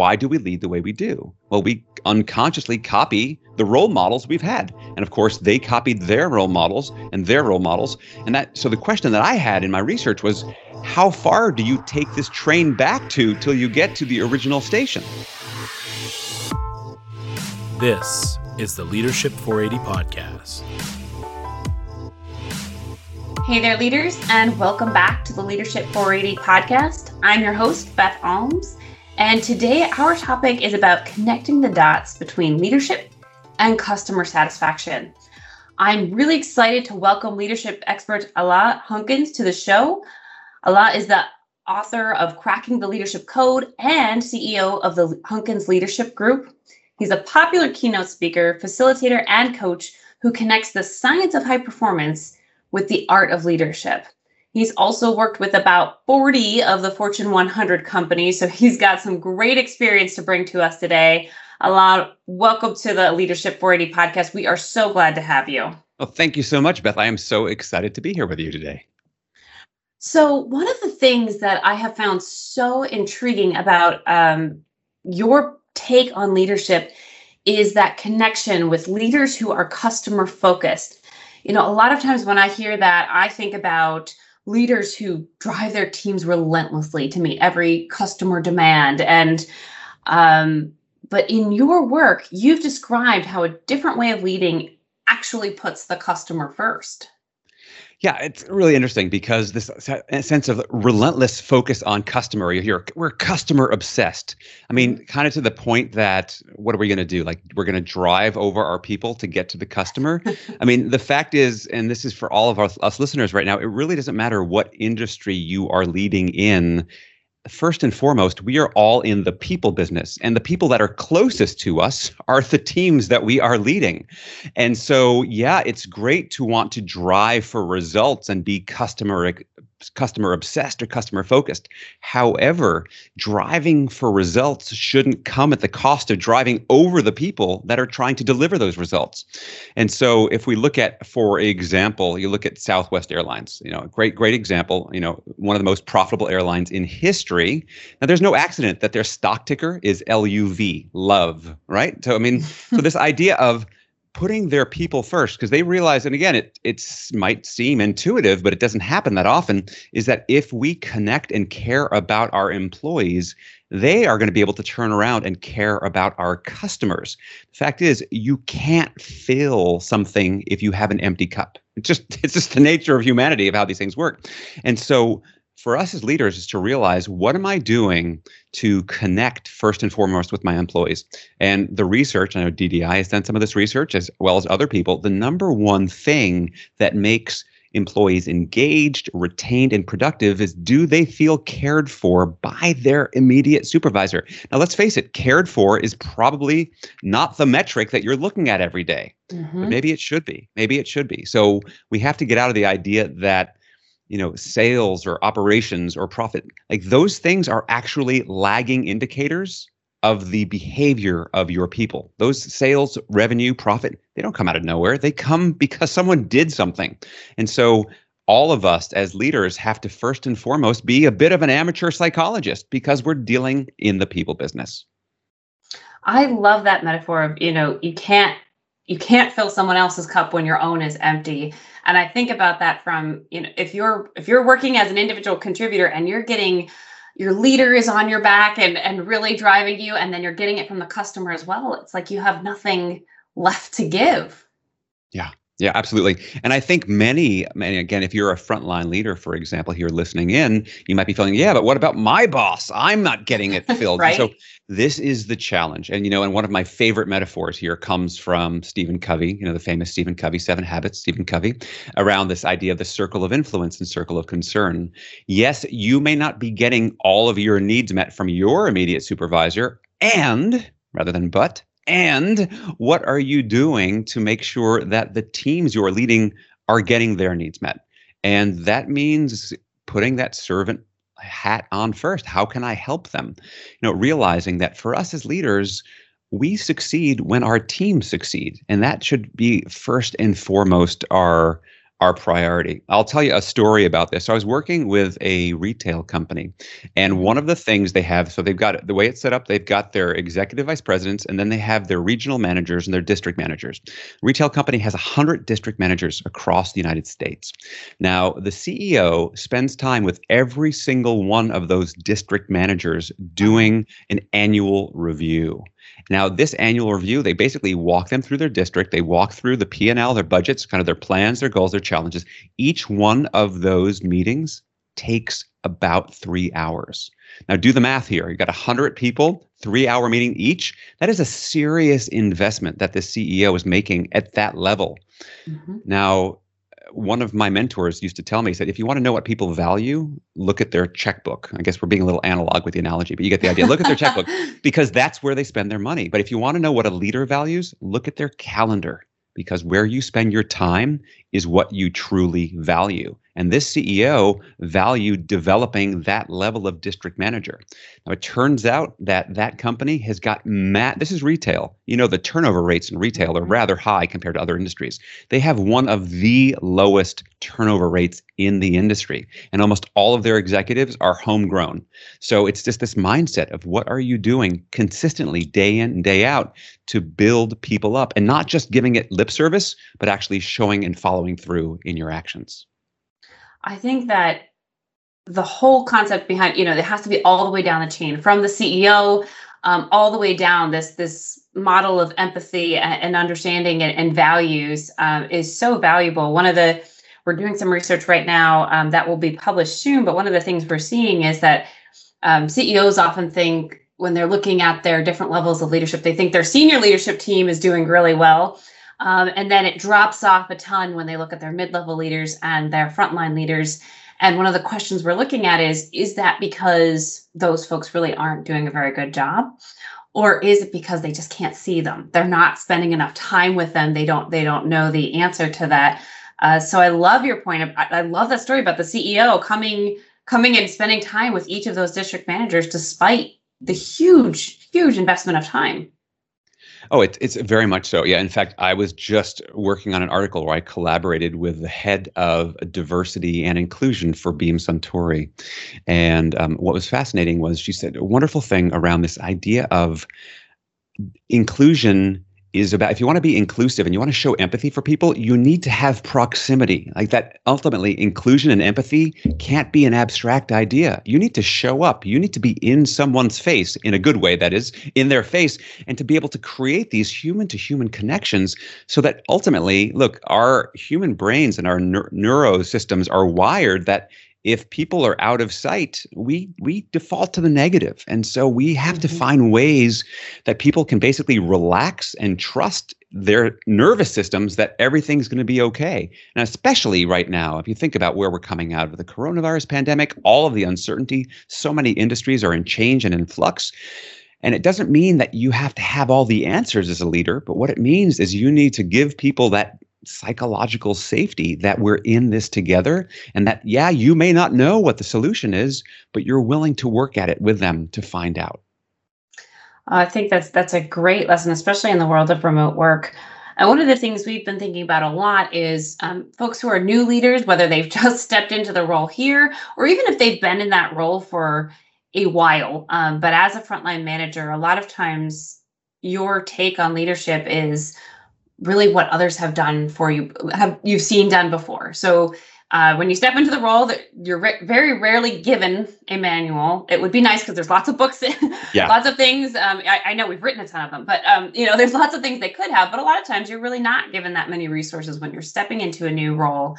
why do we lead the way we do? Well, we unconsciously copy the role models we've had. And of course, they copied their role models and their role models. And that so the question that I had in my research was how far do you take this train back to till you get to the original station? This is the Leadership 480 podcast. Hey there, leaders, and welcome back to the Leadership 480 podcast. I'm your host, Beth Almes, and today our topic is about connecting the dots between leadership and customer satisfaction. I'm really excited to welcome leadership expert Alain Hunkins to the show. Alain is the author of Cracking the Leadership Code and CEO of the Hunkins Leadership Group. He's a popular keynote speaker, facilitator, and coach who connects the science of high performance with the art of leadership. He's also worked with about 40 of the Fortune 100 companies, so he's got some great experience to bring to us today. Alain, welcome to the Leadership 480 podcast. We are so glad to have you. Well, thank you so much, Beth. I am so excited to be here with you today. So, one of the things that I have found so intriguing about um, your take on leadership is that connection with leaders who are customer focused you know, a lot of times when I hear that, I think about leaders who drive their teams relentlessly to meet every customer demand. And, um, but in your work, you've described how a different way of leading actually puts the customer first. Yeah, it's really interesting because this sense of relentless focus on customer. You're we're customer obsessed. I mean, mm-hmm. kind of to the point that what are we going to do? Like we're going to drive over our people to get to the customer. I mean, the fact is, and this is for all of our, us listeners right now, it really doesn't matter what industry you are leading in first and foremost, we are all in the people business, and the people that are closest to us are the teams that we are leading. And so, yeah, it's great to want to drive for results and be customer customer obsessed or customer focused. However, driving for results shouldn't come at the cost of driving over the people that are trying to deliver those results. And so if we look at for example, you look at Southwest Airlines, you know, great great example, you know, one of the most profitable airlines in history. Now there's no accident that their stock ticker is LUV, love, right? So I mean, so this idea of putting their people first because they realize and again it it's might seem intuitive but it doesn't happen that often is that if we connect and care about our employees they are going to be able to turn around and care about our customers. The fact is you can't fill something if you have an empty cup. It's just it's just the nature of humanity of how these things work. And so for us as leaders is to realize what am I doing to connect first and foremost with my employees? And the research, I know DDI has done some of this research as well as other people. The number one thing that makes employees engaged, retained, and productive is do they feel cared for by their immediate supervisor? Now, let's face it, cared for is probably not the metric that you're looking at every day, mm-hmm. but maybe it should be. Maybe it should be. So we have to get out of the idea that you know sales or operations or profit. Like those things are actually lagging indicators of the behavior of your people. Those sales revenue profit they don't come out of nowhere. They come because someone did something. And so all of us as leaders have to first and foremost be a bit of an amateur psychologist because we're dealing in the people business. I love that metaphor of you know you can't you can't fill someone else's cup when your own is empty. And i think about that from you know if you're if you're working as an individual contributor and you're getting your leader is on your back and and really driving you and then you're getting it from the customer as well it's like you have nothing left to give. Yeah yeah, absolutely. And I think many, many, again, if you're a frontline leader, for example, here listening in, you might be feeling, yeah, but what about my boss? I'm not getting it filled. right? So this is the challenge. And, you know, and one of my favorite metaphors here comes from Stephen Covey, you know, the famous Stephen Covey, Seven Habits, Stephen Covey, around this idea of the circle of influence and circle of concern. Yes, you may not be getting all of your needs met from your immediate supervisor, and rather than but, and what are you doing to make sure that the teams you're leading are getting their needs met? And that means putting that servant hat on first. How can I help them? You know, realizing that for us as leaders, we succeed when our teams succeed. And that should be first and foremost our our priority. I'll tell you a story about this. So I was working with a retail company, and one of the things they have so they've got the way it's set up, they've got their executive vice presidents, and then they have their regional managers and their district managers. Retail company has 100 district managers across the United States. Now, the CEO spends time with every single one of those district managers doing an annual review. Now, this annual review, they basically walk them through their district. They walk through the P&L, their budgets, kind of their plans, their goals, their challenges. Each one of those meetings takes about three hours. Now, do the math here. You got 100 people, three hour meeting each. That is a serious investment that the CEO is making at that level. Mm-hmm. Now, one of my mentors used to tell me, he said, if you want to know what people value, look at their checkbook. I guess we're being a little analog with the analogy, but you get the idea. Look at their checkbook because that's where they spend their money. But if you want to know what a leader values, look at their calendar because where you spend your time is what you truly value. And this CEO valued developing that level of district manager. Now, it turns out that that company has got mat. This is retail. You know, the turnover rates in retail are mm-hmm. rather high compared to other industries. They have one of the lowest turnover rates in the industry, and almost all of their executives are homegrown. So it's just this mindset of what are you doing consistently, day in and day out, to build people up, and not just giving it lip service, but actually showing and following through in your actions. I think that the whole concept behind, you know, it has to be all the way down the chain from the CEO um, all the way down. This this model of empathy and, and understanding and, and values um, is so valuable. One of the we're doing some research right now um, that will be published soon, but one of the things we're seeing is that um, CEOs often think when they're looking at their different levels of leadership, they think their senior leadership team is doing really well. Um, and then it drops off a ton when they look at their mid level leaders and their frontline leaders. And one of the questions we're looking at is is that because those folks really aren't doing a very good job? Or is it because they just can't see them? They're not spending enough time with them. They don't they don't know the answer to that. Uh, so I love your point. I, I love that story about the CEO coming coming and spending time with each of those district managers despite the huge huge investment of time. Oh, it, it's very much so. Yeah. In fact, I was just working on an article where I collaborated with the head of diversity and inclusion for Beam Suntory. And um, what was fascinating was she said a wonderful thing around this idea of inclusion is about if you want to be inclusive and you want to show empathy for people, you need to have proximity. Like that, ultimately, inclusion and empathy can't be an abstract idea. You need to show up. You need to be in someone's face, in a good way, that is, in their face, and to be able to create these human to human connections so that ultimately, look, our human brains and our neuro systems are wired that if people are out of sight, we we default to the negative. And so we have mm-hmm. to find ways that people can basically relax and trust their nervous systems that everything's going to be okay. And especially right now, if you think about where we're coming out of the coronavirus pandemic, all of the uncertainty, so many industries are in change and in flux. And it doesn't mean that you have to have all the answers as a leader, but what it means is you need to give people that psychological safety that we're in this together and that yeah you may not know what the solution is but you're willing to work at it with them to find out. I think that's that's a great lesson especially in the world of remote work. And one of the things we've been thinking about a lot is um, folks who are new leaders whether they've just stepped into the role here or even if they've been in that role for a while. Um, but as a frontline manager a lot of times your take on leadership is really what others have done for you have you've seen done before. So uh, when you step into the role that you're re- very rarely given a manual it would be nice because there's lots of books yeah. lots of things. Um, I, I, know we've written a ton of them but um, you know there's lots of things they could have but a lot of times you're really not given that many resources when you're stepping into a new role.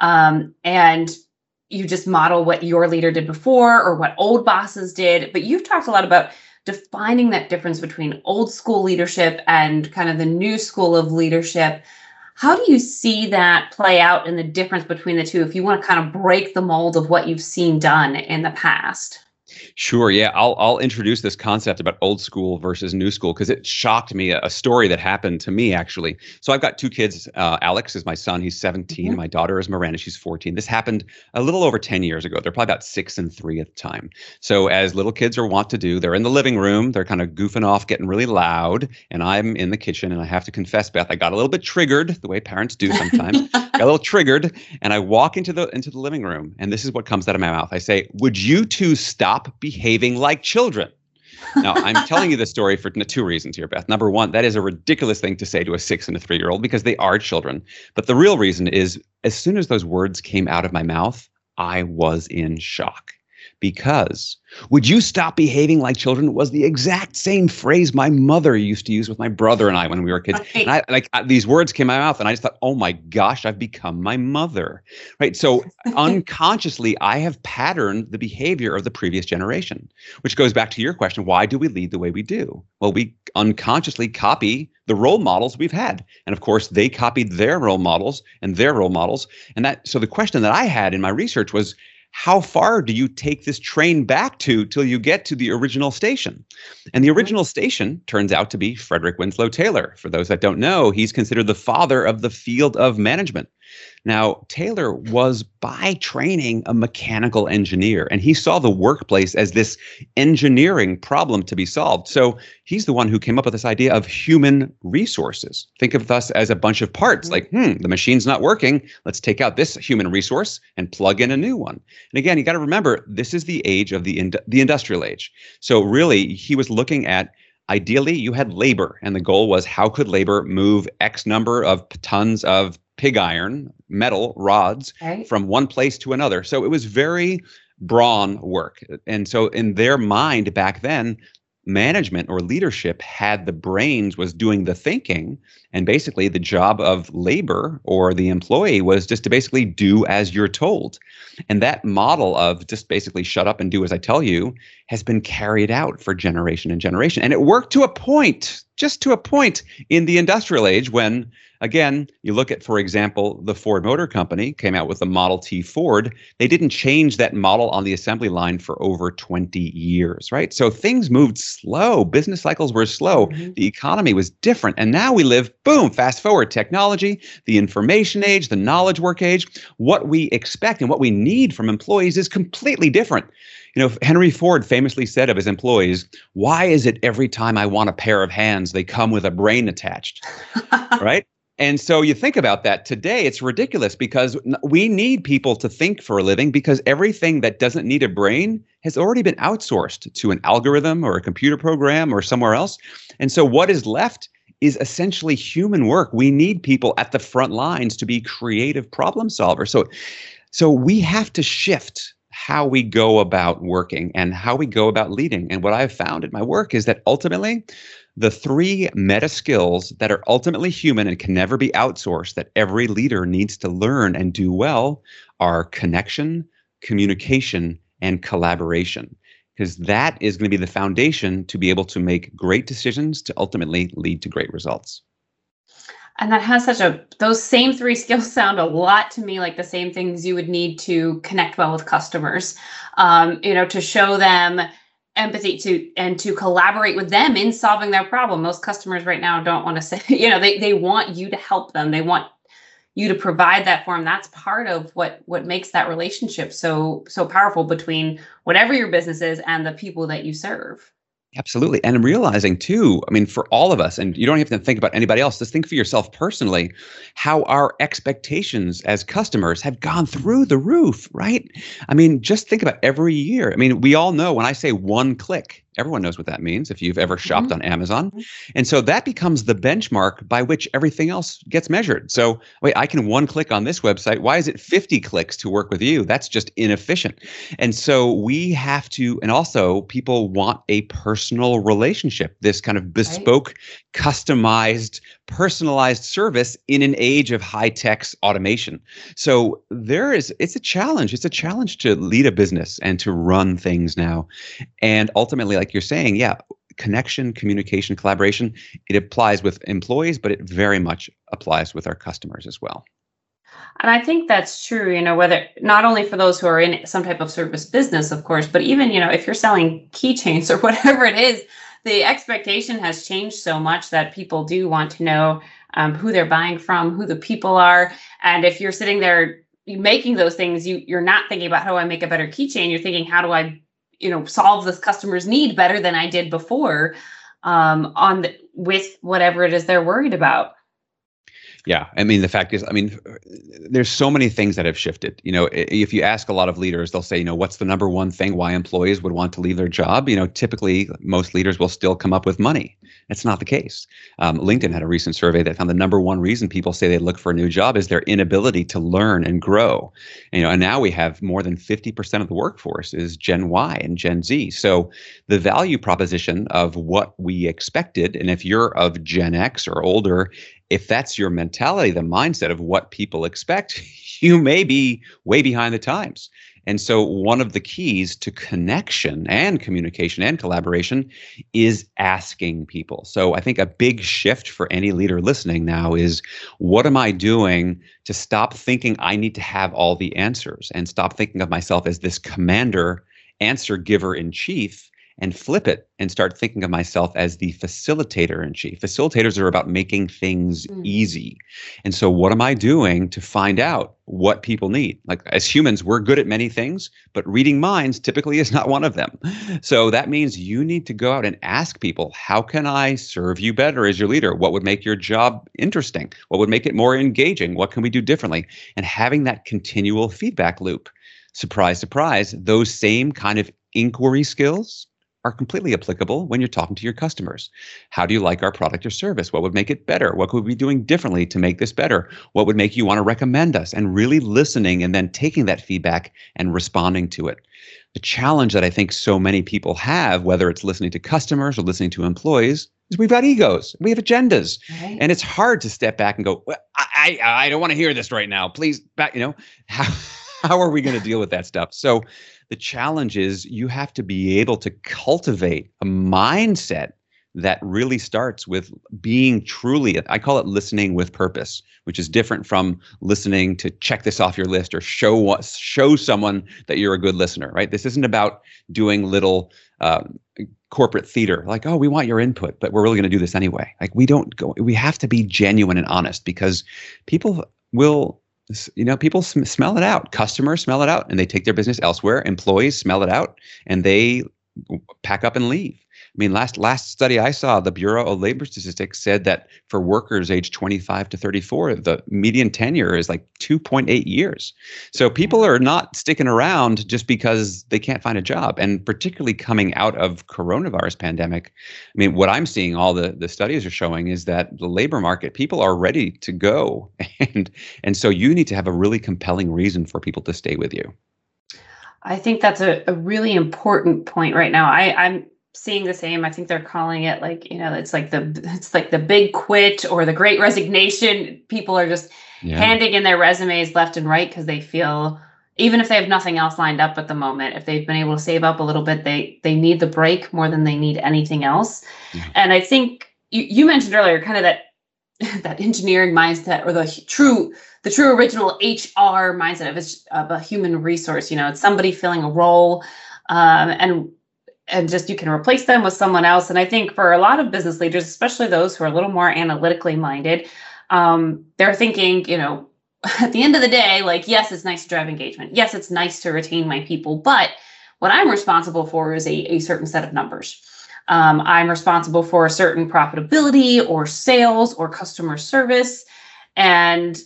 Um, and you just model what your leader did before or what old bosses did but you've talked a lot about defining that difference between old school leadership and kind of the new school of leadership. How do you see that play out in the difference between the two if you want to kind of break the mold of what you've seen done in the past? Sure. Yeah, I'll I'll introduce this concept about old school versus new school because it shocked me. A, a, story that happened to me actually. So I've got two kids. Uh, Alex is my son. He's 17. Mm-hmm. My daughter is Miranda. She's 14. This happened a little over 10 years ago. They're probably about six and three at the time. So as little kids are wont to do, they're in the living room. They're kind of goofing off, getting really loud, and I'm in the kitchen. And I have to confess, Beth, I got a little bit triggered the way parents do sometimes. got a little triggered, and I walk into the into the living room, and this is what comes out of my mouth. I say, "Would you two stop behaving like children?" now, I'm telling you this story for two reasons here, Beth. Number one, that is a ridiculous thing to say to a six and a three year old because they are children. But the real reason is as soon as those words came out of my mouth, I was in shock because would you stop behaving like children was the exact same phrase my mother used to use with my brother and I when we were kids. Right. And I like these words came out of my mouth and I just thought, "Oh my gosh, I've become my mother." Right? So unconsciously I have patterned the behavior of the previous generation, which goes back to your question, why do we lead the way we do? Well, we unconsciously copy the role models we've had. And of course, they copied their role models and their role models. And that so the question that I had in my research was how far do you take this train back to till you get to the original station? And the mm-hmm. original station turns out to be Frederick Winslow Taylor. For those that don't know, he's considered the father of the field of management. Now, Taylor was by training a mechanical engineer, and he saw the workplace as this engineering problem to be solved. So he's the one who came up with this idea of human resources. Think of us as a bunch of parts, mm-hmm. like, hmm, the machine's not working. Let's take out this human resource and plug in a new one. And again, you got to remember, this is the age of the, the industrial age. So really, he was looking at ideally you had labor and the goal was how could labor move x number of tons of pig iron, metal rods right. from one place to another. So it was very brawn work. And so in their mind back then, management or leadership had the brains was doing the thinking and basically the job of labor or the employee was just to basically do as you're told. And that model of just basically shut up and do as i tell you has been carried out for generation and generation. And it worked to a point just to a point in the industrial age when Again, you look at, for example, the Ford Motor Company came out with the Model T Ford. They didn't change that model on the assembly line for over 20 years, right? So things moved slow. Business cycles were slow. Mm-hmm. The economy was different. And now we live, boom, fast forward technology, the information age, the knowledge work age. What we expect and what we need from employees is completely different. You know, Henry Ford famously said of his employees, Why is it every time I want a pair of hands, they come with a brain attached? right? And so you think about that today, it's ridiculous because we need people to think for a living because everything that doesn't need a brain has already been outsourced to an algorithm or a computer program or somewhere else. And so what is left is essentially human work. We need people at the front lines to be creative problem solvers. So so we have to shift how we go about working and how we go about leading. And what I've found in my work is that ultimately the three meta skills that are ultimately human and can never be outsourced that every leader needs to learn and do well are connection, communication, and collaboration. Because that is going to be the foundation to be able to make great decisions to ultimately lead to great results. And that has such a, those same three skills sound a lot to me like the same things you would need to connect well with customers. Um, you know, to show them empathy to and to collaborate with them in solving their problem. Most customers right now don't want to say you know they, they want you to help them. They want you to provide that for them that's part of what what makes that relationship so so powerful between whatever your business is and the people that you serve Absolutely. And I'm realizing too, I mean, for all of us, and you don't have to think about anybody else, just think for yourself personally, how our expectations as customers have gone through the roof, right? I mean, just think about every year. I mean, we all know when I say one click, Everyone knows what that means if you've ever shopped mm-hmm. on Amazon. Mm-hmm. And so that becomes the benchmark by which everything else gets measured. So, wait, I can one click on this website. Why is it 50 clicks to work with you? That's just inefficient. And so we have to, and also people want a personal relationship, this kind of bespoke, right. customized, personalized service in an age of high tech automation. So there is, it's a challenge. It's a challenge to lead a business and to run things now. And ultimately, like you're saying, yeah, connection, communication, collaboration, it applies with employees, but it very much applies with our customers as well. And I think that's true, you know, whether not only for those who are in some type of service business, of course, but even, you know, if you're selling keychains or whatever it is, the expectation has changed so much that people do want to know um, who they're buying from, who the people are. And if you're sitting there making those things, you you're not thinking about how do I make a better keychain. You're thinking, how do I, you know, solve this customer's need better than I did before um, on the, with whatever it is they're worried about. Yeah, I mean the fact is, I mean, there's so many things that have shifted. You know, if you ask a lot of leaders, they'll say, you know, what's the number one thing why employees would want to leave their job? You know, typically most leaders will still come up with money. That's not the case. Um, LinkedIn had a recent survey that found the number one reason people say they look for a new job is their inability to learn and grow. And, you know, and now we have more than 50% of the workforce is Gen Y and Gen Z. So the value proposition of what we expected, and if you're of Gen X or older, if that's your mentality, the mindset of what people expect, you may be way behind the times. And so, one of the keys to connection and communication and collaboration is asking people. So, I think a big shift for any leader listening now is what am I doing to stop thinking I need to have all the answers and stop thinking of myself as this commander, answer giver in chief and flip it and start thinking of myself as the facilitator in chief. Facilitators are about making things mm. easy. And so, what am I doing to find out what people need? Like, as humans, we're good at many things, but reading minds typically is not one of them. So, that means you need to go out and ask people, how can I serve you better as your leader? What would make your job interesting? What would make it more engaging? What can we do differently? And having that continual feedback loop. Surprise, surprise, those same kind of inquiry skills are completely applicable when you're talking to your customers. How do you like our product or service? What would make it better? What could we be doing differently to make this better? What would make you want to recommend us? And really listening and then taking that feedback and responding to it. The challenge that I think so many people have, whether it's listening to customers or listening to employees, is we've got egos, we have agendas, right. and it's hard to step back and go, well, I, I, I don't want to hear this right now. Please back, you know, how, how are we going to deal with that stuff? So the challenge is you have to be able to cultivate a mindset that really starts with being truly i call it listening with purpose which is different from listening to check this off your list or show show someone that you're a good listener right this isn't about doing little um, corporate theater like oh we want your input but we're really going to do this anyway like we don't go we have to be genuine and honest because people will you know people sm- smell it out. Customers smell it out and they take their business elsewhere. Employees smell it out and they pack up and leave mean, last last study I saw, the Bureau of Labor Statistics said that for workers age 25 to 34, the median tenure is like 2.8 years. So people are not sticking around just because they can't find a job. And particularly coming out of coronavirus pandemic, I mean, what I'm seeing, all the the studies are showing is that the labor market, people are ready to go, and and so you need to have a really compelling reason for people to stay with you. I think that's a, a really important point right now. I, I'm seeing the same. I think they're calling it like, you know, it's like the it's like the big quit or the great resignation. People are just yeah. handing in their resumes left and right because they feel even if they have nothing else lined up at the moment, if they've been able to save up a little bit, they they need the break more than they need anything else. Yeah. And I think you, you mentioned earlier kind of that that engineering mindset or the true the true original HR mindset of a, of a human resource. You know, it's somebody filling a role. Um, and and just you can replace them with someone else. And I think for a lot of business leaders, especially those who are a little more analytically minded, um, they're thinking, you know, at the end of the day, like, yes, it's nice to drive engagement. Yes, it's nice to retain my people. But what I'm responsible for is a, a certain set of numbers. Um, I'm responsible for a certain profitability or sales or customer service. And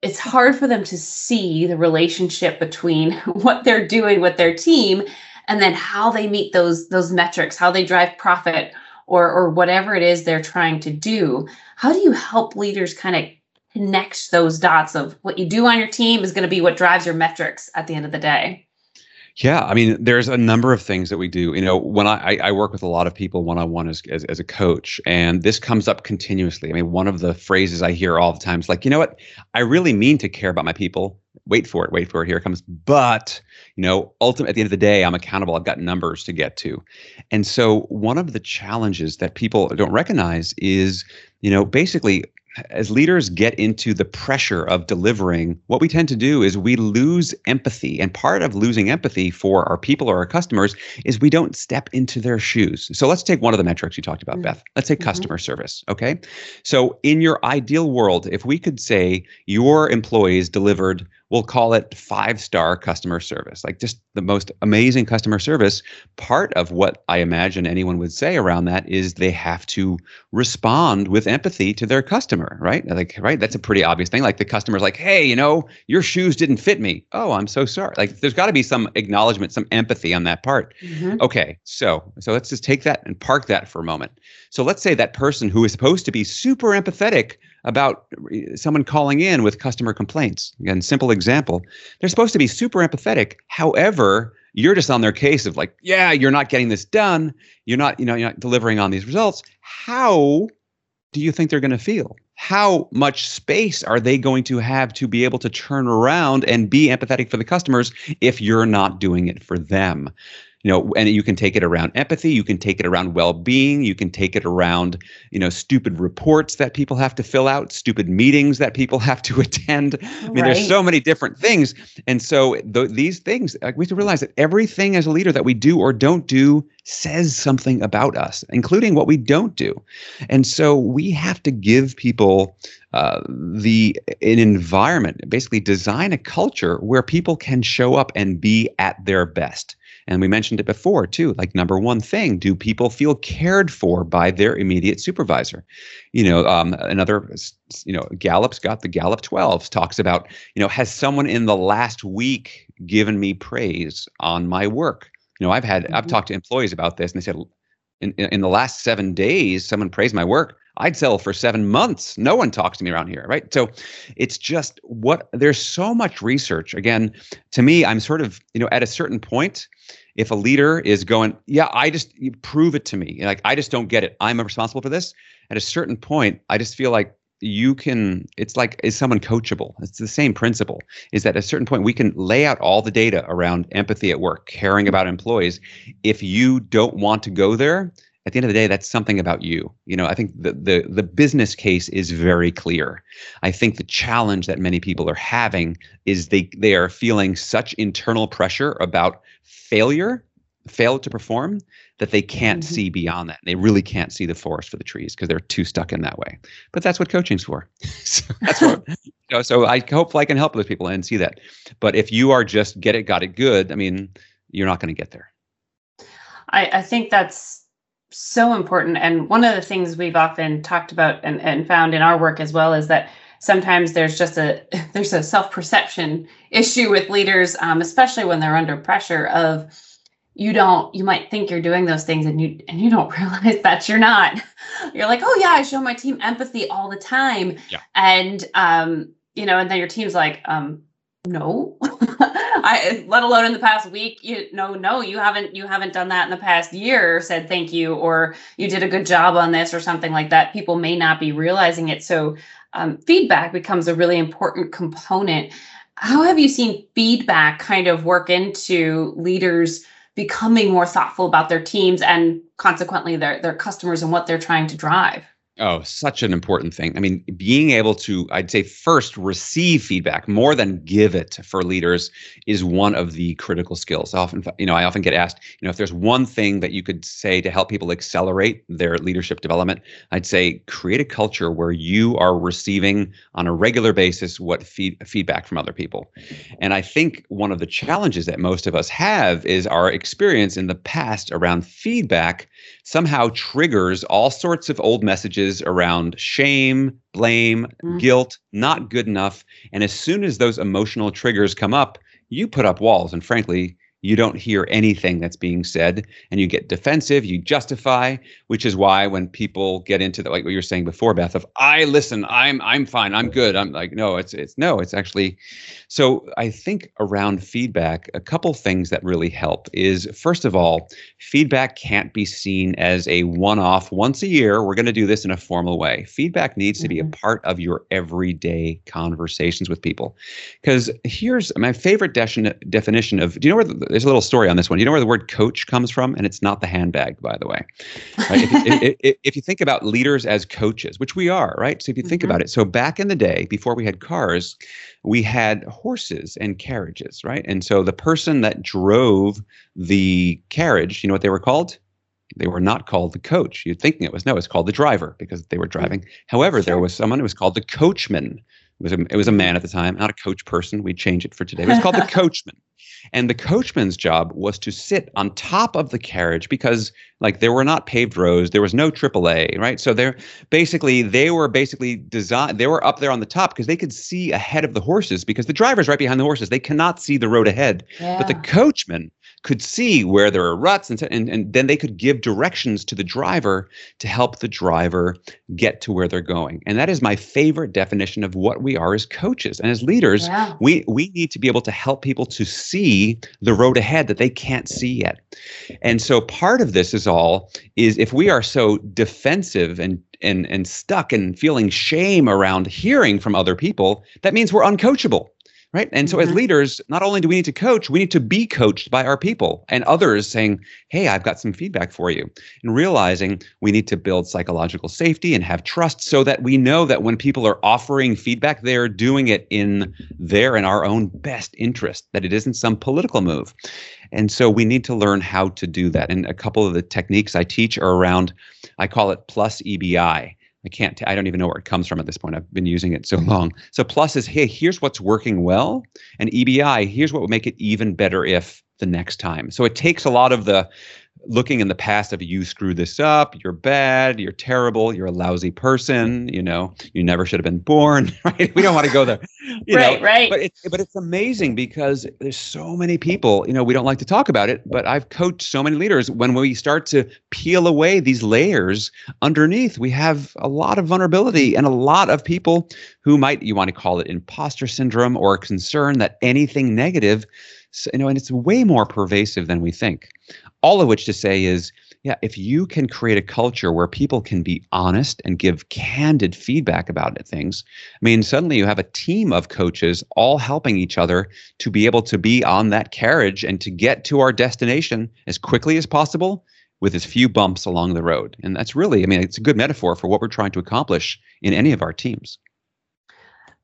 it's hard for them to see the relationship between what they're doing with their team and then how they meet those those metrics how they drive profit or or whatever it is they're trying to do how do you help leaders kind of connect those dots of what you do on your team is going to be what drives your metrics at the end of the day yeah, I mean, there's a number of things that we do. You know, when I, I work with a lot of people one on one as, as as a coach, and this comes up continuously. I mean, one of the phrases I hear all the time is like, you know what, I really mean to care about my people. Wait for it, wait for it. Here it comes. But you know, ultimately, at the end of the day, I'm accountable. I've got numbers to get to, and so one of the challenges that people don't recognize is, you know, basically as leaders get into the pressure of delivering, what we tend to do is we lose empathy. And part of losing empathy for our people or our customers is we don't step into their shoes. So let's take one of the metrics you talked about, mm-hmm. Beth. Let's say mm-hmm. customer service. Okay. So in your ideal world, if we could say your employees delivered we'll call it five star customer service, like just the most amazing customer service. Part of what I imagine anyone would say around that is they have to respond with empathy to their customer, right? Like, right, that's a pretty obvious thing. Like the customer's like, hey, you know, your shoes didn't fit me. Oh, I'm so sorry. Like there's got to be some acknowledgement, some empathy on that part. Mm-hmm. Okay, so so let's just take that and park that for a moment. So let's say that person who is supposed to be super empathetic about eh, someone calling in with customer complaints. Again, simple example. They're supposed to be super empathetic. However, you're just on their case of like, yeah, you're not getting this done. You're not, you know, you're not delivering on these results. How do you think they're going to feel? How much space are they going to have to be able to turn around and be empathetic for the customers if you're not doing it for them? You know and you can take it around empathy you can take it around well-being you can take it around you know stupid reports that people have to fill out stupid meetings that people have to attend. I mean right. there's so many different things. And so th- these things like, we have to realize that everything as a leader that we do or don't do says something about us including what we don't do. And so we have to give people uh, the an environment basically design a culture where people can show up and be at their best and we mentioned it before too. Like number one thing, do people feel cared for by their immediate supervisor? You know, um, another, you know, Gallup's got the Gallup 12s talks about, you know, has someone in the last week given me praise on my work? You know, I've had, mm-hmm. I've talked to employees about this and they said, in, in the last seven days, someone praised my work. I'd sell for seven months. No one talks to me around here, right? So it's just what there's so much research. Again, to me, I'm sort of, you know, at a certain point, if a leader is going, yeah, I just prove it to me. Like I just don't get it. I'm responsible for this. At a certain point, I just feel like you can it's like is someone coachable it's the same principle is that at a certain point we can lay out all the data around empathy at work caring about employees if you don't want to go there at the end of the day that's something about you you know i think the the the business case is very clear i think the challenge that many people are having is they they are feeling such internal pressure about failure fail to perform that they can't mm-hmm. see beyond that. They really can't see the forest for the trees because they're too stuck in that way. But that's what coaching's for. so that's what you know, so I hope I can help those people and see that. But if you are just get it, got it good, I mean, you're not going to get there. I, I think that's so important. And one of the things we've often talked about and, and found in our work as well is that sometimes there's just a there's a self-perception issue with leaders, um, especially when they're under pressure of you don't you might think you're doing those things and you and you don't realize that you're not you're like oh yeah i show my team empathy all the time yeah. and um you know and then your team's like um no i let alone in the past week you no no you haven't you haven't done that in the past year said thank you or you did a good job on this or something like that. People may not be realizing it. So um, feedback becomes a really important component. How have you seen feedback kind of work into leaders becoming more thoughtful about their teams and consequently their their customers and what they're trying to drive Oh, such an important thing. I mean, being able to, I'd say, first receive feedback more than give it for leaders is one of the critical skills. often, you know, I often get asked, you know, if there's one thing that you could say to help people accelerate their leadership development, I'd say create a culture where you are receiving on a regular basis what feed, feedback from other people. And I think one of the challenges that most of us have is our experience in the past around feedback somehow triggers all sorts of old messages around shame, blame, mm-hmm. guilt, not good enough. And as soon as those emotional triggers come up, you put up walls. And frankly, you don't hear anything that's being said and you get defensive you justify which is why when people get into the like what you were saying before beth of i listen i'm i'm fine i'm good i'm like no it's it's no it's actually so i think around feedback a couple things that really help is first of all feedback can't be seen as a one-off once a year we're going to do this in a formal way feedback needs mm-hmm. to be a mm-hmm. part of your everyday conversations with people because here's my favorite de- definition of do you know where the, there's a little story on this one. Do You know where the word coach comes from, and it's not the handbag, by the way. Right? if, if, if, if, you think about leaders as coaches, which we are, right? So if you think mm-hmm. about it, so back in the day, before we had cars, we had horses and carriages, right? And so the person that drove the carriage, you know what they were called? They were not called the coach. You're thinking it was no, it's called the driver because they were mm. driving. However, there was someone who was called the coachman. It was a, it was a man at the time, not a coach person. We'd change it for today. It was called the coachman. And the coachman's job was to sit on top of the carriage because like there were not paved roads, there was no AAA, right? So they're basically they were basically designed they were up there on the top because they could see ahead of the horses because the driver's right behind the horses. They cannot see the road ahead. Yeah. But the coachman could see where there are ruts and, and, and then they could give directions to the driver to help the driver get to where they're going. And that is my favorite definition of what we are as coaches. And as leaders, yeah. we, we need to be able to help people to see the road ahead that they can't see yet. And so part of this is all is if we are so defensive and and and stuck and feeling shame around hearing from other people, that means we're uncoachable right? And so mm-hmm. as leaders not only do we need to coach we need to be coached by our people and others saying hey i've got some feedback for you and realizing we need to build psychological safety and have trust so that we know that when people are offering feedback they're doing it in their and our own best interest that it isn't some political move. And so we need to learn how to do that. And a couple of the techniques i teach are around i call it plus ebi I can't, t- I don't even know where it comes from at this point. I've been using it so long. So plus is, hey, here's what's working well. And EBI, here's what would make it even better if the next time. So it takes a lot of the looking in the past of you screwed this up, you're bad, you're terrible, you're a lousy person, you know, you never should have been born, right? We don't want to go there. right, know? right. But it's but it's amazing because there's so many people, you know, we don't like to talk about it, but I've coached so many leaders when we start to peel away these layers underneath, we have a lot of vulnerability and a lot of people who might you want to call it imposter syndrome or concern that anything negative so, you know, and it's way more pervasive than we think all of which to say is yeah, if you can create a culture where people can be honest and give candid feedback about things, I mean, suddenly you have a team of coaches all helping each other to be able to be on that carriage and to get to our destination as quickly as possible with as few bumps along the road. And that's really, I mean, it's a good metaphor for what we're trying to accomplish in any of our teams.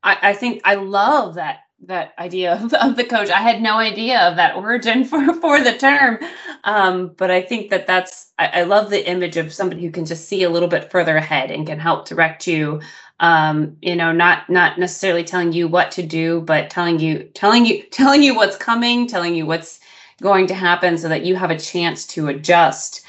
I, I think I love that that idea of, of, the coach. I had no idea of that origin for for the term, um, but I think that that's. I, I, love the image of somebody who can just see a little bit further ahead and can help direct you. Um, you know, not not necessarily telling you what to do, but telling you telling you telling you what's coming, telling you what's going to happen, so that you have a chance to adjust.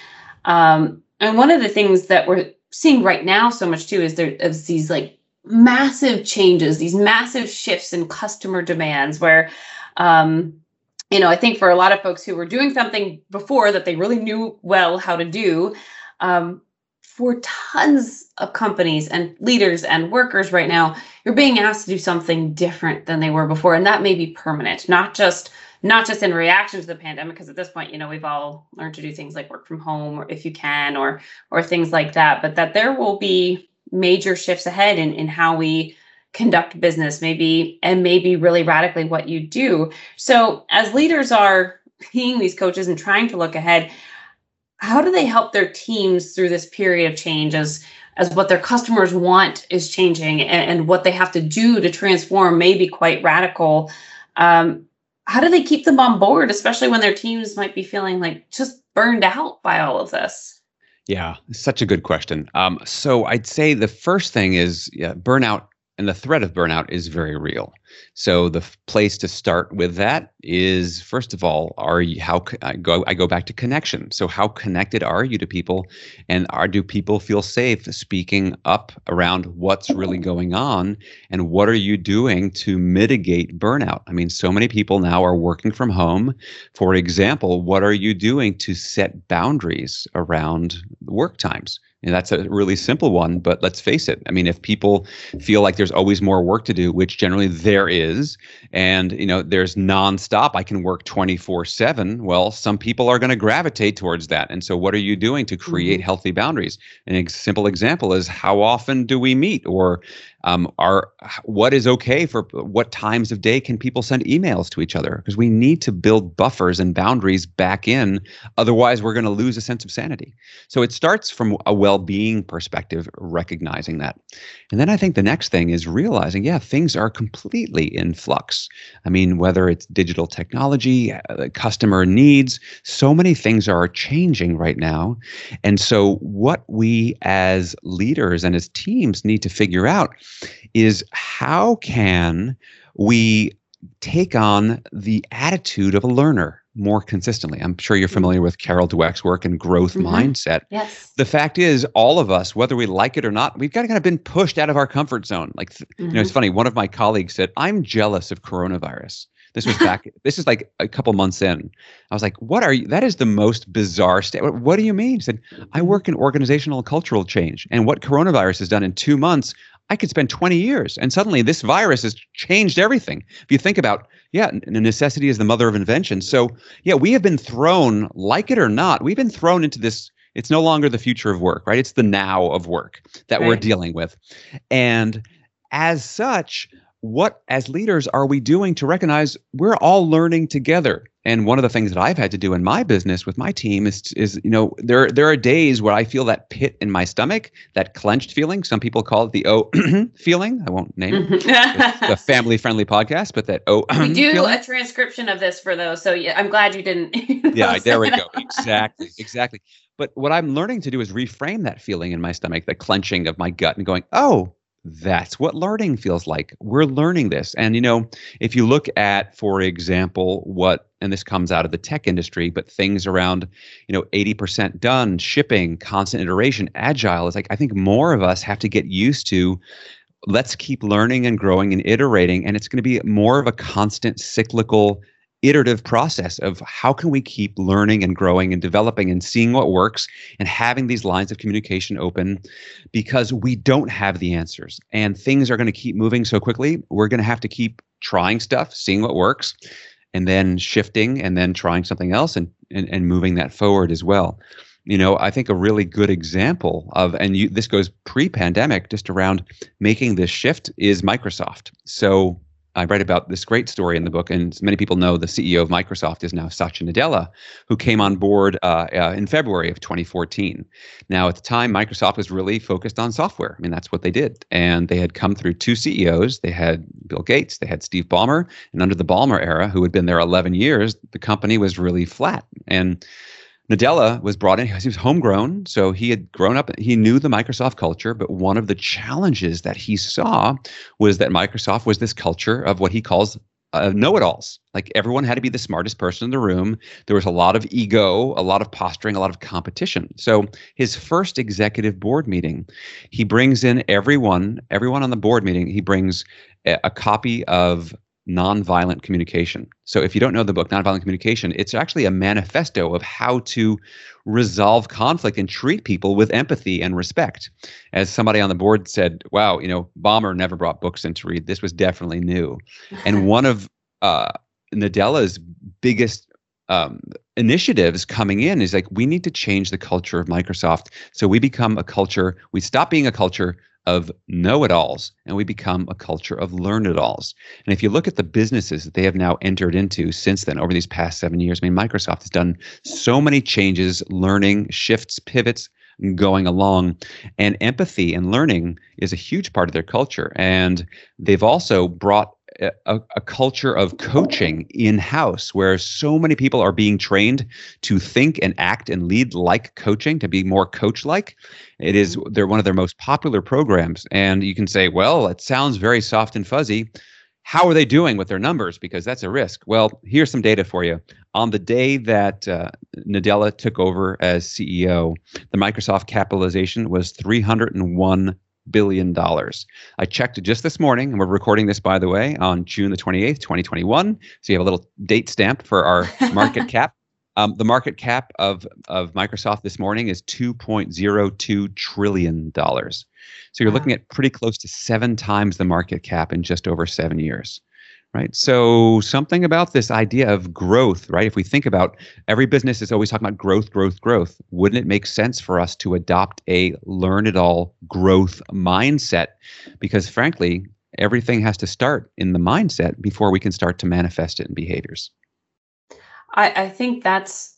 Um, and one of the things that we're seeing right now so much too is there is these like massive changes, these massive shifts in customer demands where um, you know, I think for a lot of folks who were doing something before that they really knew well how to do, um, for tons of companies and leaders and workers right now, you're being asked to do something different than they were before, and that may be permanent, not just not just in reaction to the pandemic, because at this point, you know, we've all learned to do things like work from home, or if you can, or or things like that. But that there will be major shifts ahead in, in how we conduct business maybe and maybe really radically what you do. So as leaders are being these coaches and trying to look ahead how do they help their teams through this period of change as as what their customers want is changing and, and what they have to do to transform may be quite radical? Um, how do they keep them on board especially when their teams might be feeling like just burned out by all of this yeah, such a good question. Um, so I'd say the first thing is yeah, burnout and the threat of burnout is very real. So the f- place to start with that is first of all, are you how I go I go back to connection. So how connected are you to people, and are do people feel safe speaking up around what's really going on, and what are you doing to mitigate burnout? I mean, so many people now are working from home. For example, what are you doing to set boundaries around work times? And that's a really simple one, but let's face it. I mean, if people feel like there's always more work to do, which generally there is, and you know, there's nonstop, I can work 24/7. Well, some people are going to gravitate towards that. And so, what are you doing to create mm-hmm. healthy boundaries? An simple example is how often do we meet, or um, are what is okay for what times of day can people send emails to each other? Because we need to build buffers and boundaries back in. Otherwise, we're going to lose a sense of sanity. So it starts from a well-being perspective, recognizing that, and then I think the next thing is realizing, yeah, things are completely in flux. I mean, whether it's digital technology, uh, customer needs, so many things are changing right now, and so what we as leaders and as teams need to figure out is how can we take on the attitude of a learner more consistently. I'm sure you're familiar with Carol Dweck's work and growth mm-hmm. mindset. Yes. The fact is, all of us, whether we like it or not, we've got to kind of been pushed out of our comfort zone. Like, mm-hmm. you know, it's mm-hmm. funny. One of my colleagues said, "I'm jealous of coronavirus." This was back. this is like a couple months in. I was like, "What are you? That is the most bizarre statement. What do you mean?" He said, "I work in organizational cultural change, and what coronavirus has done in two months, I could spend 20 years and suddenly this virus has changed everything. If you think about, yeah, necessity is the mother of invention. So, yeah, we have been thrown, like it or not, we've been thrown into this. It's no longer the future of work, right? It's the now of work that right. we're dealing with. And as such, what as leaders are we doing to recognize we're all learning together and one of the things that I've had to do in my business with my team is is you know there there are days where I feel that pit in my stomach, that clenched feeling. Some people call it the oh feeling. I won't name it. it's a family friendly podcast, but that oh we do feeling. a transcription of this for those. So yeah, I'm glad you didn't. yeah, there we go. Exactly, exactly. But what I'm learning to do is reframe that feeling in my stomach, the clenching of my gut, and going, oh, that's what learning feels like. We're learning this. And, you know, if you look at, for example, what, and this comes out of the tech industry, but things around, you know, 80% done, shipping, constant iteration, agile is like, I think more of us have to get used to let's keep learning and growing and iterating. And it's going to be more of a constant cyclical iterative process of how can we keep learning and growing and developing and seeing what works and having these lines of communication open because we don't have the answers. And things are going to keep moving so quickly we're going to have to keep trying stuff seeing what works and then shifting and then trying something else and and, and moving that forward as well. You know i think a really good example of and you, this goes pre-pandemic just around making this shift is microsoft. So I write about this great story in the book, and many people know the CEO of Microsoft is now Satya Nadella, who came on board uh, uh, in February of 2014. Now, at the time, Microsoft was really focused on software. I mean, that's what they did, and they had come through two CEOs. They had Bill Gates, they had Steve Ballmer, and under the Ballmer era, who had been there 11 years, the company was really flat. And Nadella was brought in. He was homegrown, so he had grown up. He knew the Microsoft culture, but one of the challenges that he saw was that Microsoft was this culture of what he calls uh, know-it-alls. Like everyone had to be the smartest person in the room. There was a lot of ego, a lot of posturing, a lot of competition. So his first executive board meeting, he brings in everyone, everyone on the board meeting. He brings a, a copy of nonviolent communication. So, if you don't know the book, Nonviolent Communication, it's actually a manifesto of how to resolve conflict and treat people with empathy and respect. As somebody on the board said, wow, you know, Ballmer never brought books in to read. This was definitely new. and one of uh, Nadella's biggest um, initiatives coming in is like, we need to change the culture of Microsoft. So we become a culture, we stop being a culture of know it alls and we become a culture of learn it alls. And if you look at the businesses that they have now entered into since then, over these past seven years, I mean, Microsoft has done so many changes, learning, shifts, pivots, going along. And empathy and learning is a huge part of their culture. And they've also brought a, a, culture of coaching in house where so many people are being trained to think and act and lead like coaching to be more coach like it is mm-hmm. they're one of their most popular programs. And you can say well it sounds very soft and fuzzy. How are they doing with their numbers? Because that's a risk. Well here's some data for you. On the day that uh, nadella took over as ceo the microsoft capitalization was 301 billion dollars. I checked just this morning, and we're recording this, by the way, on June the 28th, 2021. So you have a little date stamp for our market cap. Um, the market cap of of Microsoft this morning is 2.02 trillion dollars. So you're wow. looking at pretty close to seven times the market cap in just over seven years right? So something about this idea of growth, right? If we think about every business is always talking about growth, growth, growth, wouldn't it make sense for us to adopt a learn it all growth mindset? Because frankly, everything has to start in the mindset before we can start to manifest it in behaviors. I, I think that's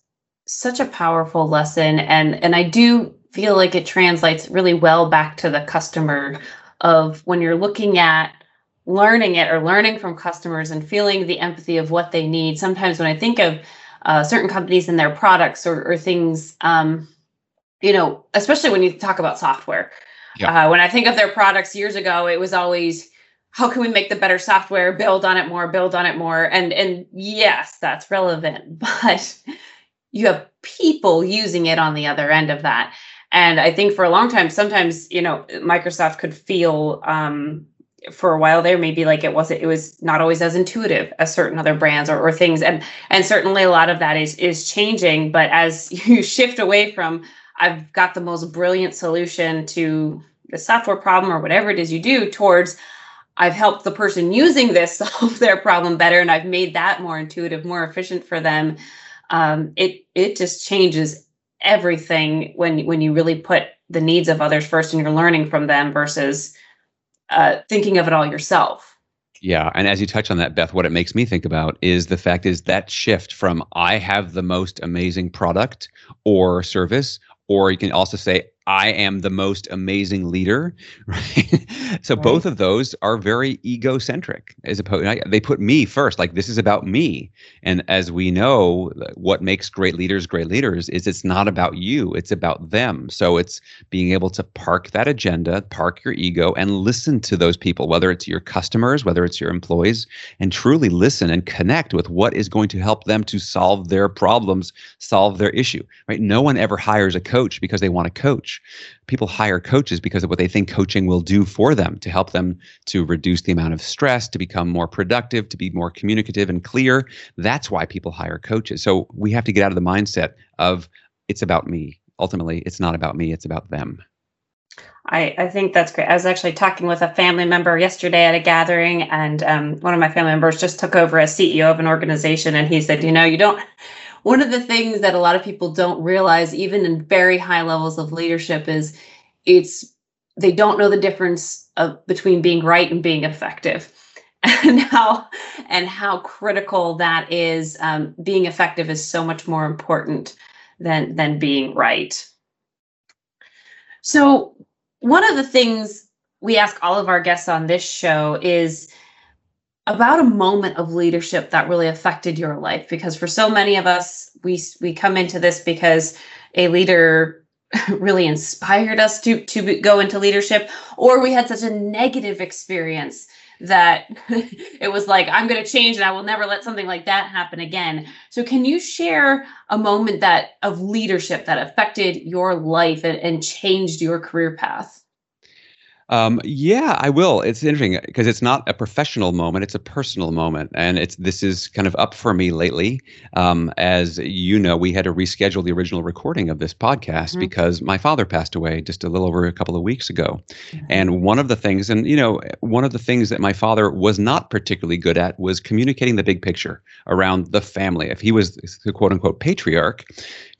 such a powerful lesson and and I do feel like it translates really well back to the customer of when you're looking at learning it or learning from customers and feeling the empathy of what they need. Sometimes when I think of uh, certain companies and their products or, or things, um, you know, especially when you talk about software, yeah. uh, when I think of their products years ago, it was always how can we make the better software, build on it more, build on it more, and and yes, that's relevant, but you have people using it on the other end of that. And I think for a long time, sometimes you know, Microsoft could feel um, for a while there maybe like it wasn't it was not always as intuitive as certain other brands or, or things. And and certainly a lot of that is is changing. But as you shift away from i've got the most brilliant solution to the software problem or whatever it is you do towards i've helped the person using this solve their problem better and i've made that more intuitive more efficient for them um, it it just changes everything when when you really put the needs of others first and you're learning from them versus uh, thinking of it all yourself. Yeah, and as you touch on that, Beth, what it makes me think about is the fact is that shift from I have the most amazing product or service, or you can also say I am the most amazing leader, right? so right. both of those are very egocentric as opposed they put me first like this is about me. And as we know what makes great leaders great leaders is it's not about you, it's about them. So it's being able to park that agenda, park your ego and listen to those people whether it's your customers, whether it's your employees and truly listen and connect with what is going to help them to solve their problems, solve their issue, right? No one ever hires a coach because they want to coach People hire coaches because of what they think coaching will do for them to help them to reduce the amount of stress, to become more productive, to be more communicative and clear. That's why people hire coaches. So we have to get out of the mindset of it's about me. Ultimately, it's not about me, it's about them. I, I think that's great. I was actually talking with a family member yesterday at a gathering, and um, one of my family members just took over as CEO of an organization, and he said, "You know, you don't one of the things that a lot of people don't realize, even in very high levels of leadership, is it's they don't know the difference of between being right and being effective. And how and how critical that is um, being effective is so much more important than than being right. So one of the things we ask all of our guests on this show is about a moment of leadership that really affected your life because for so many of us we we come into this because a leader really inspired us to to go into leadership or we had such a negative experience that it was like i'm going to change and i will never let something like that happen again. So can you share a moment that of leadership that affected your life and, and changed your career path um, yeah, I will. It's interesting because it's not a professional moment; it's a personal moment, and it's this is kind of up for me lately. Um, as you know, we had to reschedule the original recording of this podcast mm-hmm. because my father passed away just a little over a couple of weeks ago, mm-hmm. and one of the things, and you know, one of the things that my father was not particularly good at was communicating the big picture around the family. If he was the quote unquote patriarch,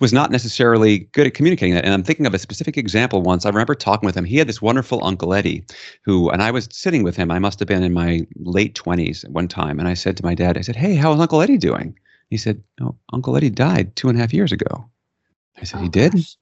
was not necessarily good at communicating that. And I'm thinking of a specific example once. I remember talking with him. He had this wonderful uncle Eddie, who, and I was sitting with him. I must have been in my late 20s at one time. And I said to my dad, I said, Hey, how's Uncle Eddie doing? He said, Oh, Uncle Eddie died two and a half years ago. I said, oh, He did? Gosh.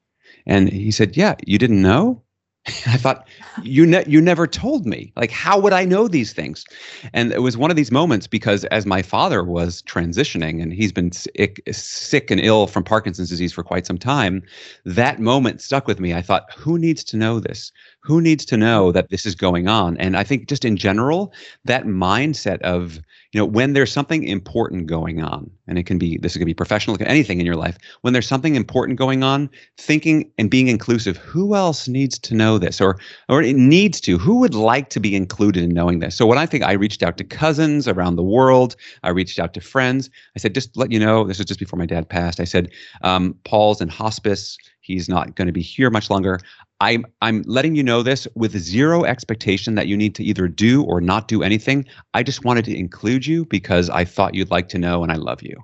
And he said, Yeah, you didn't know? I thought you ne- you never told me. Like how would I know these things? And it was one of these moments because as my father was transitioning and he's been sick, sick and ill from Parkinson's disease for quite some time, that moment stuck with me. I thought who needs to know this? Who needs to know that this is going on? And I think just in general that mindset of you know, when there's something important going on, and it can be this can be professional, anything in your life. When there's something important going on, thinking and being inclusive. Who else needs to know this, or or it needs to? Who would like to be included in knowing this? So what I think I reached out to cousins around the world, I reached out to friends. I said, just let you know, this was just before my dad passed. I said, um, Paul's in hospice. He's not going to be here much longer. I'm I'm letting you know this with zero expectation that you need to either do or not do anything. I just wanted to include you because I thought you'd like to know and I love you.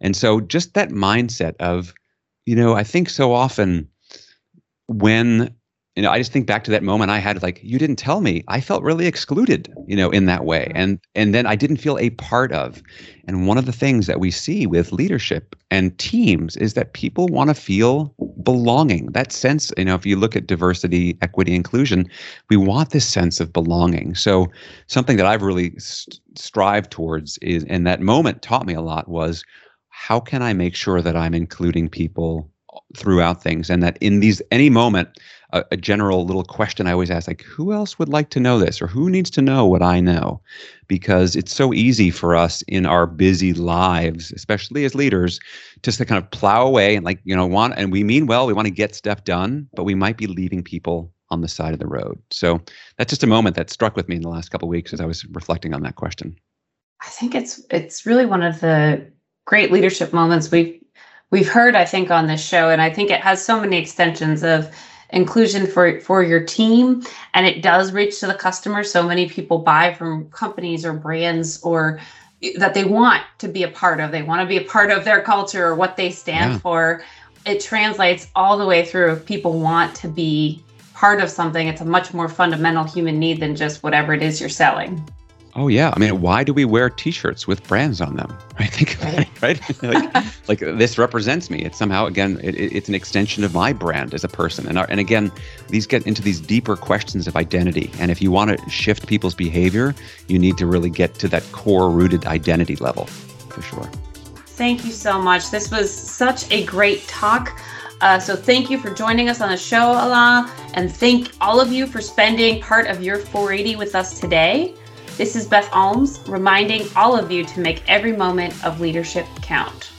And so just that mindset of, you know, I think so often when you know, I just think back to that moment I had like, you didn't tell me. I felt really excluded, you know, in that way. And and then I didn't feel a part of. And one of the things that we see with leadership and teams is that people want to feel belonging. That sense, you know, if you look at diversity, equity, inclusion, we want this sense of belonging. So something that I've really st- strived towards is and that moment taught me a lot was how can I make sure that I'm including people throughout things and that in these any moment a, a, general little question I always ask, like, who else would like to know this, or who needs to know what I know? Because it's so easy for us in our busy lives, especially as leaders, just to kind of plow away and like, you know, want and we mean well, we want to get stuff done, but we might be leaving people on the side of the road. So that's just a moment that struck with me in the last couple weeks as I was reflecting on that question. I think it's it's really one of the great leadership moments we've we've heard I think on this show and I think it has so many extensions of inclusion for for your team and it does reach to the customer. So many people buy from companies or brands or eh, that they want to be a part of. They want to be a part of their culture or what they stand yeah. for. It translates all the way through. If people want to be part of something it's a much more fundamental human need than just whatever it is you're selling Oh yeah, I mean, why do we wear T-shirts with brands on them? I think right, right? like, like this represents me. It's somehow again, it, it's an extension of my brand as a person. And our, and again, these get into these deeper questions of identity. And if you want to shift people's behavior, you need to really get to that core-rooted identity level, for sure. Thank you so much. This was such a great talk. Uh, so thank you for joining us on the show, Alain, and thank all of you for spending part of your 480 with us today. This is Beth Almes reminding all of you to make every moment of leadership count.